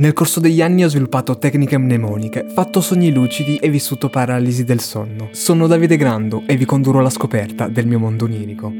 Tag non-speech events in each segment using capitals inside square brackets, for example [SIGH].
Nel corso degli anni ho sviluppato tecniche mnemoniche, fatto sogni lucidi e vissuto paralisi del sonno. Sono Davide Grando e vi condurrò alla scoperta del mio mondo onirico.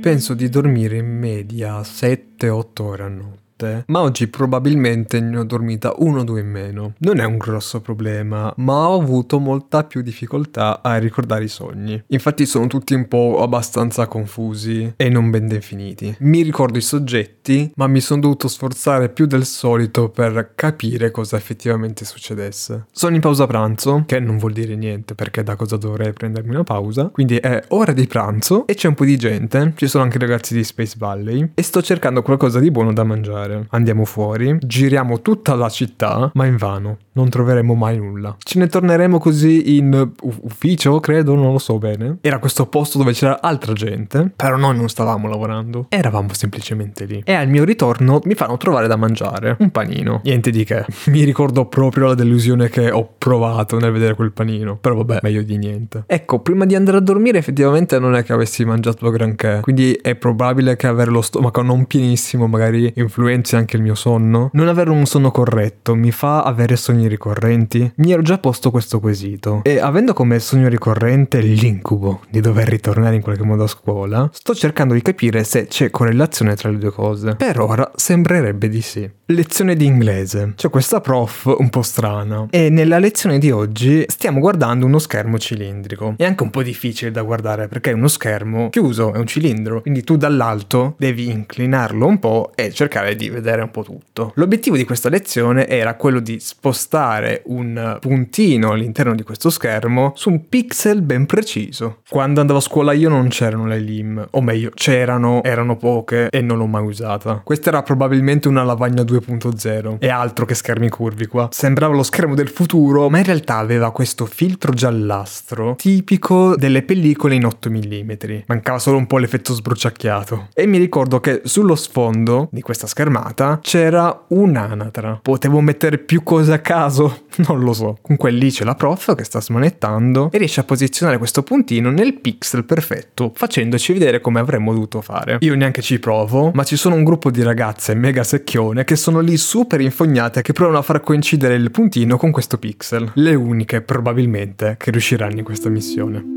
Penso di dormire in media 7-8 ore a notte notte, ma oggi probabilmente ne ho dormita uno o due in meno. Non è un grosso problema, ma ho avuto molta più difficoltà a ricordare i sogni. Infatti sono tutti un po' abbastanza confusi e non ben definiti. Mi ricordo i soggetti, ma mi sono dovuto sforzare più del solito per capire cosa effettivamente succedesse. Sono in pausa pranzo, che non vuol dire niente perché da cosa dovrei prendermi una pausa, quindi è ora di pranzo e c'è un po' di gente, ci sono anche ragazzi di Space Valley e sto cercando qualcosa di buono da mangiare fare. Andiamo fuori, giriamo tutta la città, ma invano, non troveremo mai nulla. Ce ne torneremo così in ufficio, credo, non lo so bene. Era questo posto dove c'era altra gente, però noi non stavamo lavorando, eravamo semplicemente lì. E al mio ritorno mi fanno trovare da mangiare un panino. Niente di che. [LAUGHS] Mi ricordo proprio la delusione che ho provato nel vedere quel panino, però vabbè, meglio di niente. Ecco, prima di andare a dormire effettivamente non è che avessi mangiato granché, quindi è probabile che avere lo stomaco non pienissimo magari influenza influenzi anche il mio sonno? Non avere un sonno corretto mi fa avere sogni ricorrenti? Mi ero già posto questo quesito e avendo come sogno ricorrente l'incubo di dover ritornare in qualche modo a scuola, sto cercando di capire se c'è correlazione tra le due cose. Per ora sembrerebbe di sì. Lezione di inglese. C'è questa prof un po' strana e nella lezione di oggi stiamo guardando uno schermo cilindrico. È anche un po' difficile da guardare perché è uno schermo chiuso, è un cilindro, quindi tu dall'alto devi inclinarlo un po' e cercare di vedere un po' tutto. L'obiettivo di questa lezione era quello di spostare un puntino all'interno di questo schermo su un pixel ben preciso. Quando andavo a scuola io non c'erano le LIM, o meglio, c'erano, erano poche e non l'ho mai usata. Questa era probabilmente una lavagna 2.0 e altro che schermi curvi qua. Sembrava lo schermo del futuro, ma in realtà aveva questo filtro giallastro tipico delle pellicole in 8 mm. Mancava solo un po' l'effetto sbruciacchiato. E mi ricordo che sullo sfondo di questa schermata schermata c'era un'anatra. Potevo mettere più cose a caso? [LAUGHS] Non lo so. Comunque lì c'è la prof che sta smanettando e riesce a posizionare questo puntino nel pixel perfetto, facendoci vedere come avremmo dovuto fare. Io neanche ci provo, ma ci sono un gruppo di ragazze mega secchione che sono lì super infognate che provano a far coincidere il puntino con questo pixel. Le uniche probabilmente che riusciranno in questa missione.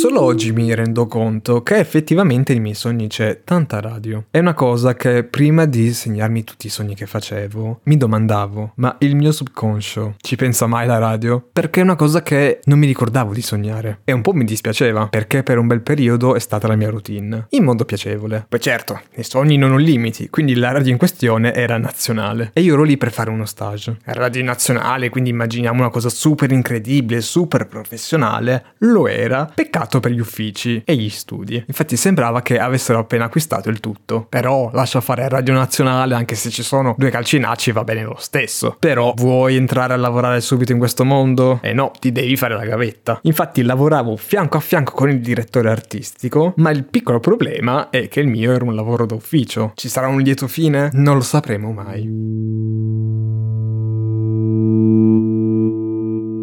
Solo oggi mi rendo conto che effettivamente nei miei sogni c'è tanta radio. È una cosa che prima di segnarmi tutti i sogni che facevo, mi domandavo, ma il mio subconscio ci pensa mai la radio? Perché è una cosa che non mi ricordavo di sognare. E un po' mi dispiaceva, perché per un bel periodo è stata la mia routine, in modo piacevole. Poi certo, i sogni non ho limiti, quindi la radio in questione era nazionale. E io ero lì per fare uno stage. Radio nazionale, quindi immaginiamo una cosa super incredibile, super professionale. Lo era. Peccato pagato per gli uffici e gli studi. Infatti sembrava che avessero appena acquistato il tutto. Però lascia fare Radio Nazionale anche se ci sono due calcinacci va bene lo stesso. Però vuoi entrare a lavorare subito in questo mondo? Eh no, ti devi fare la gavetta. Infatti lavoravo fianco a fianco con il direttore artistico, ma il piccolo problema è che il mio era un lavoro d'ufficio. Ci sarà un lieto fine? Non lo sapremo mai.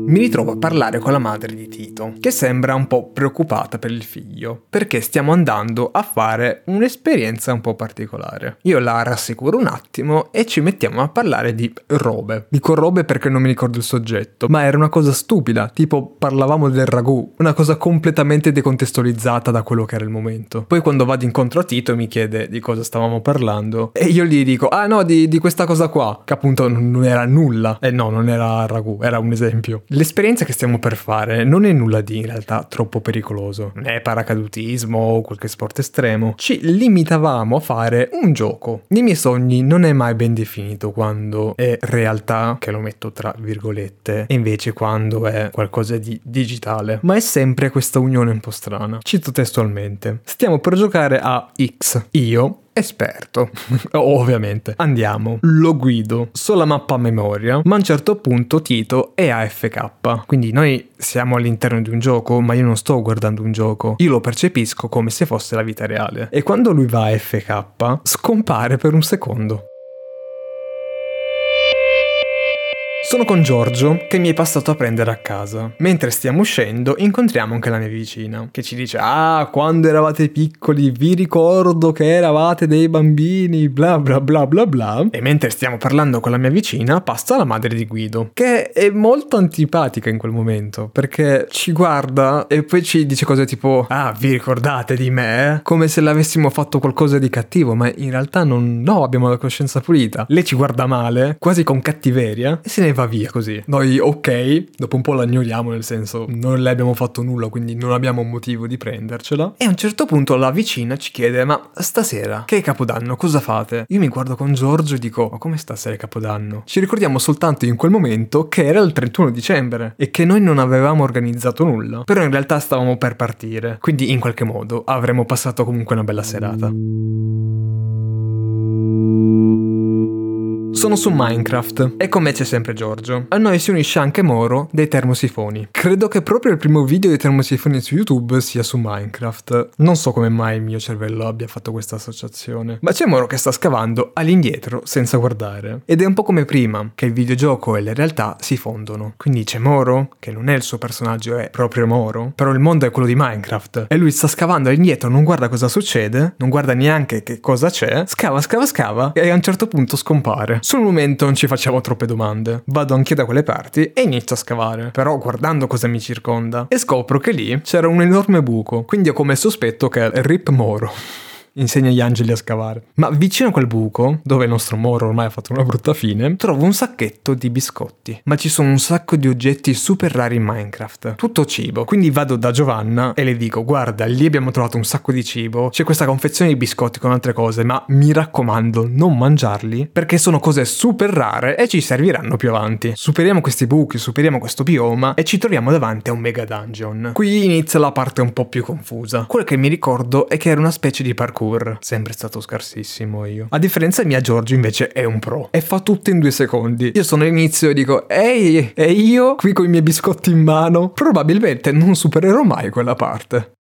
Mi ritrovo a parlare con la madre di Tito, che sembra un po' preoccupata per il figlio, perché stiamo andando a fare un'esperienza un po' particolare. Io la rassicuro un attimo e ci mettiamo a parlare di robe. Dico robe perché non mi ricordo il soggetto, ma era una cosa stupida, tipo parlavamo del ragù, una cosa completamente decontestualizzata da quello che era il momento. Poi quando vado incontro a Tito mi chiede di cosa stavamo parlando e io gli dico, ah no, di, di questa cosa qua, che appunto non era nulla. E no, non era ragù, era un esempio. L'esperienza che stiamo per fare non è nulla di in realtà troppo pericoloso, è paracadutismo o qualche sport estremo, ci limitavamo a fare un gioco. Nei miei sogni non è mai ben definito quando è realtà, che lo metto tra virgolette, e invece quando è qualcosa di digitale, ma è sempre questa unione un po' strana. Cito testualmente, stiamo per giocare a X, io esperto. [LAUGHS] Ovviamente. Andiamo. Lo guido. Sulla mappa a memoria. Ma a un certo punto Tito è AFK. Quindi noi siamo all'interno di un gioco, ma io non sto guardando un gioco. Io lo percepisco come se fosse la vita reale. E quando lui va AFK, scompare per un secondo. Sono con Giorgio che mi è passato a prendere a casa. Mentre stiamo uscendo incontriamo anche la mia vicina che ci dice ah quando eravate piccoli vi ricordo che eravate dei bambini bla bla bla bla bla e mentre stiamo parlando con la mia vicina passa la madre di Guido che è molto antipatica in quel momento perché ci guarda e poi ci dice cose tipo ah vi ricordate di me? Come se l'avessimo fatto qualcosa di cattivo ma in realtà non no abbiamo la coscienza pulita. Lei ci guarda male quasi con cattiveria e se ne va via così. Noi, ok, dopo un po' la ignoriamo, nel senso non le abbiamo fatto nulla, quindi non abbiamo motivo di prendercela. E a un certo punto la vicina ci chiede: Ma stasera, che è Capodanno, cosa fate? Io mi guardo con Giorgio e dico: Ma come stasera è Capodanno? Ci ricordiamo soltanto in quel momento che era il 31 dicembre e che noi non avevamo organizzato nulla. Però in realtà stavamo per partire, quindi in qualche modo avremmo passato comunque una bella serata. Sono su Minecraft e con me c'è sempre Giorgio. A noi si unisce anche Moro dei termosifoni. Credo che proprio il primo video dei termosifoni su YouTube sia su Minecraft. Non so come mai il mio cervello abbia fatto questa associazione. Ma c'è Moro che sta scavando all'indietro senza guardare. Ed è un po' come prima, che il videogioco e la realtà si fondono. Quindi c'è Moro, che non è il suo personaggio, è proprio Moro. Però il mondo è quello di Minecraft. E lui sta scavando all'indietro, non guarda cosa succede, non guarda neanche che cosa c'è. Scava, scava, scava e a un certo punto scompare. Sul momento non ci facciamo troppe domande. Vado anche da quelle parti e inizio a scavare. Però guardando cosa mi circonda e scopro che lì c'era un enorme buco. Quindi ho come sospetto che è Rip Moro insegna agli angeli a scavare. Ma vicino a quel buco, dove il nostro Moro ormai ha fatto una brutta fine, trovo un sacchetto di biscotti. Ma ci sono un sacco di oggetti super rari in Minecraft. Tutto cibo. Quindi vado da Giovanna e le dico: Guarda, lì abbiamo trovato un sacco di cibo. C'è questa confezione di biscotti con altre cose, ma mi raccomando, non mangiarli perché sono cose super rare e ci serviranno più avanti. Superiamo questi buchi, superiamo questo bioma e ci troviamo davanti a un mega dungeon. Qui inizia la parte un po' più confusa. Quel che mi ricordo è che era una specie di parkour parkour, sempre stato scarsissimo io. A differenza mia Giorgio invece è un pro e fa tutto in due secondi. Io sono all'inizio e dico ehi, e io qui con i miei biscotti in mano? Probabilmente non supererò mai quella parte.